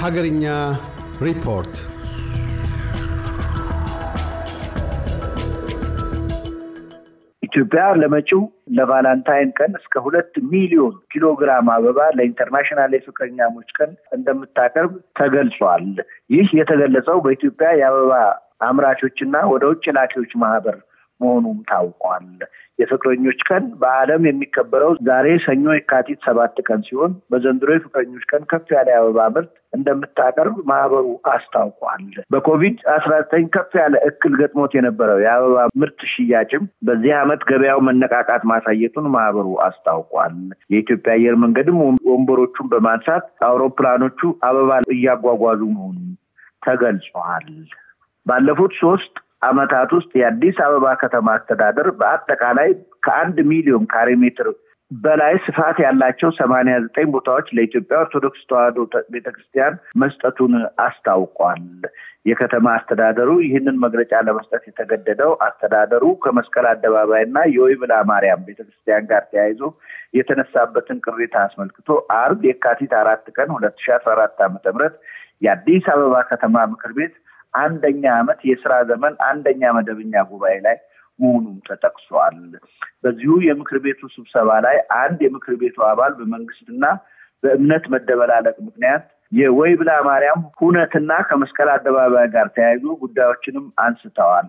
ሀገርኛ ሪፖርት ኢትዮጵያ ለመጪው ለቫላንታይን ቀን እስከ ሁለት ሚሊዮን ኪሎ ግራም አበባ ለኢንተርናሽናል የፍቅረኛሞች ቀን እንደምታቀርብ ተገልጿል። ይህ የተገለጸው በኢትዮጵያ የአበባ አምራቾችና ወደ ውጭ ላኪዎች ማህበር መሆኑም ታውቋል። የፍቅረኞች ቀን በዓለም የሚከበረው ዛሬ ሰኞ የካቲት ሰባት ቀን ሲሆን በዘንድሮ የፍቅረኞች ቀን ከፍ ያለ የአበባ ምርት እንደምታቀርብ ማህበሩ አስታውቋል። በኮቪድ አስራ ዘጠኝ ከፍ ያለ እክል ገጥሞት የነበረው የአበባ ምርት ሽያጭም በዚህ ዓመት ገበያው መነቃቃት ማሳየቱን ማህበሩ አስታውቋል። የኢትዮጵያ አየር መንገድም ወንበሮቹን በማንሳት አውሮፕላኖቹ አበባ እያጓጓዙ መሆኑን ተገልጿል። ባለፉት ሶስት ዓመታት ውስጥ የአዲስ አበባ ከተማ አስተዳደር በአጠቃላይ ከአንድ ሚሊዮን ካሬ ሜትር በላይ ስፋት ያላቸው ሰማንያ ዘጠኝ ቦታዎች ለኢትዮጵያ ኦርቶዶክስ ተዋሕዶ ቤተክርስቲያን መስጠቱን አስታውቋል። የከተማ አስተዳደሩ ይህንን መግለጫ ለመስጠት የተገደደው አስተዳደሩ ከመስቀል አደባባይ እና የወይብላ ማርያም ቤተክርስቲያን ጋር ተያይዞ የተነሳበትን ቅሬታ አስመልክቶ አርብ የካቲት አራት ቀን ሁለት ሺ አስራ አራት ዓመተ ምህረት የአዲስ አበባ ከተማ ምክር ቤት አንደኛ ዓመት የስራ ዘመን አንደኛ መደበኛ ጉባኤ ላይ መሆኑም ተጠቅሷል። በዚሁ የምክር ቤቱ ስብሰባ ላይ አንድ የምክር ቤቱ አባል በመንግስትና በእምነት መደበላለቅ ምክንያት የወይብላ ማርያም ሁነትና ከመስቀል አደባባይ ጋር ተያይዞ ጉዳዮችንም አንስተዋል።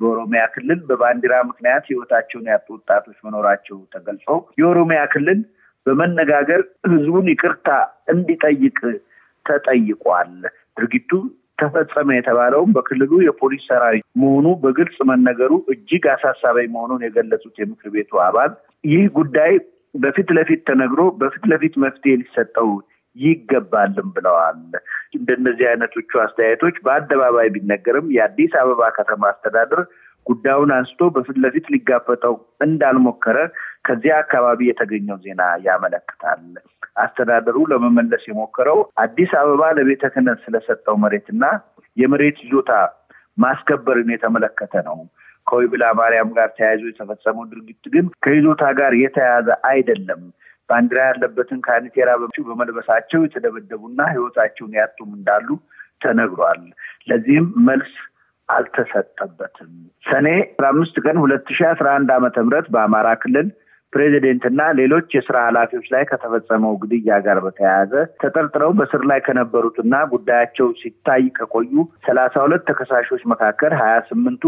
በኦሮሚያ ክልል በባንዲራ ምክንያት ህይወታቸውን ያጡ ወጣቶች መኖራቸው ተገልጾ የኦሮሚያ ክልል በመነጋገር ህዝቡን ይቅርታ እንዲጠይቅ ተጠይቋል። ድርጊቱ ተፈጸመ የተባለውም በክልሉ የፖሊስ ሰራዊት መሆኑ በግልጽ መነገሩ እጅግ አሳሳቢ መሆኑን የገለጹት የምክር ቤቱ አባል ይህ ጉዳይ በፊት ለፊት ተነግሮ በፊት ለፊት መፍትሄ ሊሰጠው ይገባልም ብለዋል። እንደነዚህ አይነቶቹ አስተያየቶች በአደባባይ ቢነገርም የአዲስ አበባ ከተማ አስተዳደር ጉዳዩን አንስቶ በፊት ለፊት ሊጋፈጠው እንዳልሞከረ ከዚያ አካባቢ የተገኘው ዜና ያመለክታል። አስተዳደሩ ለመመለስ የሞከረው አዲስ አበባ ለቤተ ክህነት ስለሰጠው መሬትና የመሬት ይዞታ ማስከበርን የተመለከተ ነው። ከወይብላ ማርያም ጋር ተያይዞ የተፈጸመው ድርጊት ግን ከይዞታ ጋር የተያያዘ አይደለም። ባንዲራ ያለበትን ካኒቴራ በመልበሳቸው የተደበደቡና ሕይወታቸውን ያጡም እንዳሉ ተነግሯል። ለዚህም መልስ አልተሰጠበትም። ሰኔ አስራ አምስት ቀን ሁለት ሺህ አስራ አንድ ዓመተ ምህረት በአማራ ክልል ፕሬዚደንት እና ሌሎች የስራ ኃላፊዎች ላይ ከተፈጸመው ግድያ ጋር በተያያዘ ተጠርጥረው በስር ላይ ከነበሩትና ጉዳያቸው ሲታይ ከቆዩ ሰላሳ ሁለት ተከሳሾች መካከል ሀያ ስምንቱ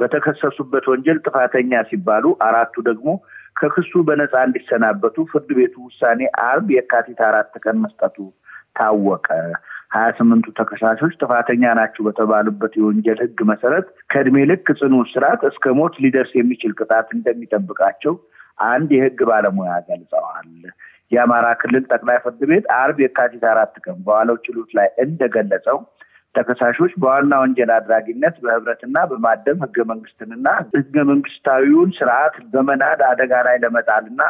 በተከሰሱበት ወንጀል ጥፋተኛ ሲባሉ አራቱ ደግሞ ከክሱ በነፃ እንዲሰናበቱ ፍርድ ቤቱ ውሳኔ አርብ የካቲት አራት ቀን መስጠቱ ታወቀ። ሀያ ስምንቱ ተከሳሾች ጥፋተኛ ናቸው በተባሉበት የወንጀል ሕግ መሰረት ከእድሜ ልክ ጽኑ እስራት እስከ ሞት ሊደርስ የሚችል ቅጣት እንደሚጠብቃቸው አንድ የህግ ባለሙያ ገልጸዋል። የአማራ ክልል ጠቅላይ ፍርድ ቤት አርብ የካቲት አራት ቀን በዋለው ችሎት ላይ እንደገለጸው ተከሳሾች በዋና ወንጀል አድራጊነት በህብረትና በማደም ህገ መንግስትንና ህገ መንግስታዊውን ስርዓት በመናድ አደጋ ላይ ለመጣልና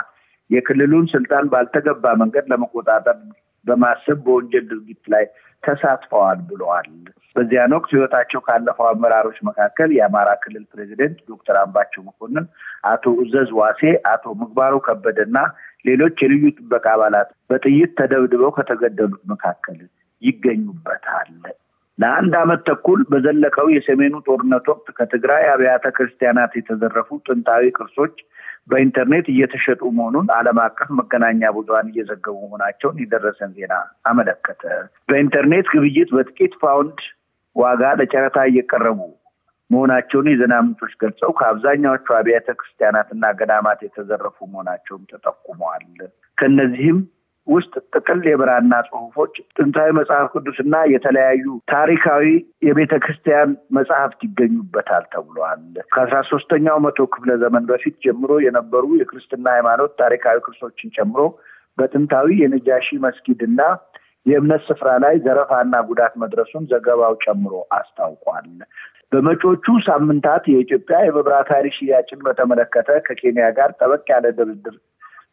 የክልሉን ስልጣን ባልተገባ መንገድ ለመቆጣጠር በማሰብ በወንጀል ድርጊት ላይ ተሳትፈዋል ብለዋል። በዚያን ወቅት ህይወታቸው ካለፈው አመራሮች መካከል የአማራ ክልል ፕሬዚደንት ዶክተር አምባቸው መኮንን፣ አቶ እዘዝ ዋሴ፣ አቶ ምግባሩ ከበደና ሌሎች የልዩ ጥበቃ አባላት በጥይት ተደብድበው ከተገደሉት መካከል ይገኙበታል። ለአንድ ዓመት ተኩል በዘለቀው የሰሜኑ ጦርነት ወቅት ከትግራይ አብያተ ክርስቲያናት የተዘረፉ ጥንታዊ ቅርሶች በኢንተርኔት እየተሸጡ መሆኑን ዓለም አቀፍ መገናኛ ብዙኃን እየዘገቡ መሆናቸውን የደረሰን ዜና አመለከተ። በኢንተርኔት ግብይት በጥቂት ፓውንድ ዋጋ ለጨረታ እየቀረቡ መሆናቸውን የዜና ምንጮች ገልጸው ከአብዛኛዎቹ አብያተ ክርስቲያናትና ገዳማት የተዘረፉ መሆናቸውም ተጠቁመዋል። ከእነዚህም ውስጥ ጥቅል የብራና ጽሑፎች፣ ጥንታዊ መጽሐፍ ቅዱስና የተለያዩ ታሪካዊ የቤተ ክርስቲያን መጽሐፍት ይገኙበታል ተብሏል። ከአስራ ሶስተኛው መቶ ክፍለ ዘመን በፊት ጀምሮ የነበሩ የክርስትና ሃይማኖት ታሪካዊ ቅርሶችን ጨምሮ በጥንታዊ የነጃሺ መስጊድ እና የእምነት ስፍራ ላይ ዘረፋና ጉዳት መድረሱን ዘገባው ጨምሮ አስታውቋል። በመጪዎቹ ሳምንታት የኢትዮጵያ የመብራት ኃይል ሽያጭን በተመለከተ ከኬንያ ጋር ጠበቅ ያለ ድርድር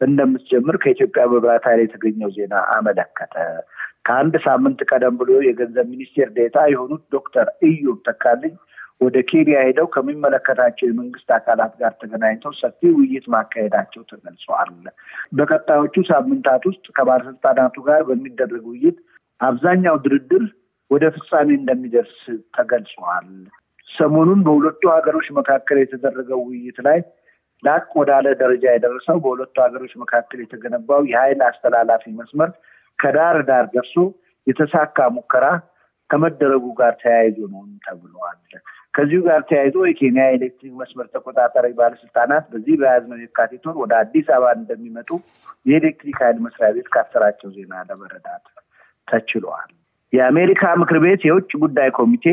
እንደምትጀምር ከኢትዮጵያ መብራት ኃይል የተገኘው ዜና አመለከተ። ከአንድ ሳምንት ቀደም ብሎ የገንዘብ ሚኒስቴር ዴታ የሆኑት ዶክተር ኢዩብ ተካልኝ ወደ ኬንያ ሄደው ከሚመለከታቸው የመንግስት አካላት ጋር ተገናኝተው ሰፊ ውይይት ማካሄዳቸው ተገልጸዋል። በቀጣዮቹ ሳምንታት ውስጥ ከባለስልጣናቱ ጋር በሚደረግ ውይይት አብዛኛው ድርድር ወደ ፍጻሜ እንደሚደርስ ተገልጿል። ሰሞኑን በሁለቱ ሀገሮች መካከል የተደረገው ውይይት ላይ ላቅ ወዳለ ደረጃ የደረሰው በሁለቱ ሀገሮች መካከል የተገነባው የኃይል አስተላላፊ መስመር ከዳር ዳር ደርሶ የተሳካ ሙከራ ከመደረጉ ጋር ተያይዞ ነው ተብለዋል። ከዚሁ ጋር ተያይዞ የኬንያ ኤሌክትሪክ መስመር ተቆጣጣሪ ባለስልጣናት በዚህ በያዝነው የካቲት ወር ወደ አዲስ አበባ እንደሚመጡ የኤሌክትሪክ ኃይል መስሪያ ቤት ካሰራጨው ዜና ለመረዳት ተችሏል። የአሜሪካ ምክር ቤት የውጭ ጉዳይ ኮሚቴ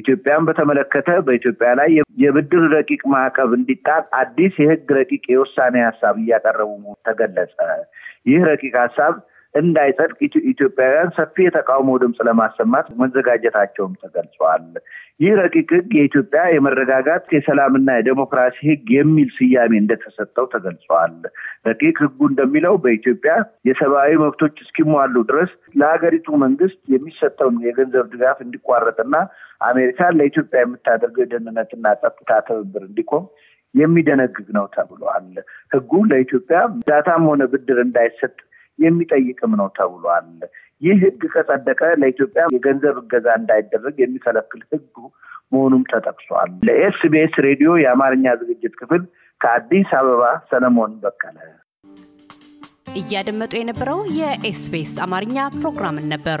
ኢትዮጵያን በተመለከተ በኢትዮጵያ ላይ የብድር ረቂቅ ማዕቀብ እንዲጣል አዲስ የህግ ረቂቅ የውሳኔ ሀሳብ እያቀረቡ ተገለጸ። ይህ ረቂቅ ሀሳብ እንዳይጸድቅ ኢትዮጵያውያን ሰፊ የተቃውሞ ድምፅ ለማሰማት መዘጋጀታቸውም ተገልጿል። ይህ ረቂቅ ህግ የኢትዮጵያ የመረጋጋት የሰላምና የዴሞክራሲ ህግ የሚል ስያሜ እንደተሰጠው ተገልጿል። ረቂቅ ህጉ እንደሚለው በኢትዮጵያ የሰብአዊ መብቶች እስኪሟሉ ድረስ ለሀገሪቱ መንግስት የሚሰጠውን የገንዘብ ድጋፍ እንዲቋረጥና አሜሪካን ለኢትዮጵያ የምታደርገው የደህንነትና ጸጥታ ትብብር እንዲቆም የሚደነግግ ነው ተብሏል። ህጉ ለኢትዮጵያ እርዳታም ሆነ ብድር እንዳይሰጥ የሚጠይቅም ነው ተብሏል። ይህ ህግ ከጸደቀ ለኢትዮጵያ የገንዘብ እገዛ እንዳይደረግ የሚከለክል ህግ መሆኑም ተጠቅሷል። ለኤስቢኤስ ሬዲዮ የአማርኛ ዝግጅት ክፍል ከአዲስ አበባ ሰለሞን በቀለ። እያደመጡ የነበረው የ SBS አማርኛ ፕሮግራምን ነበር።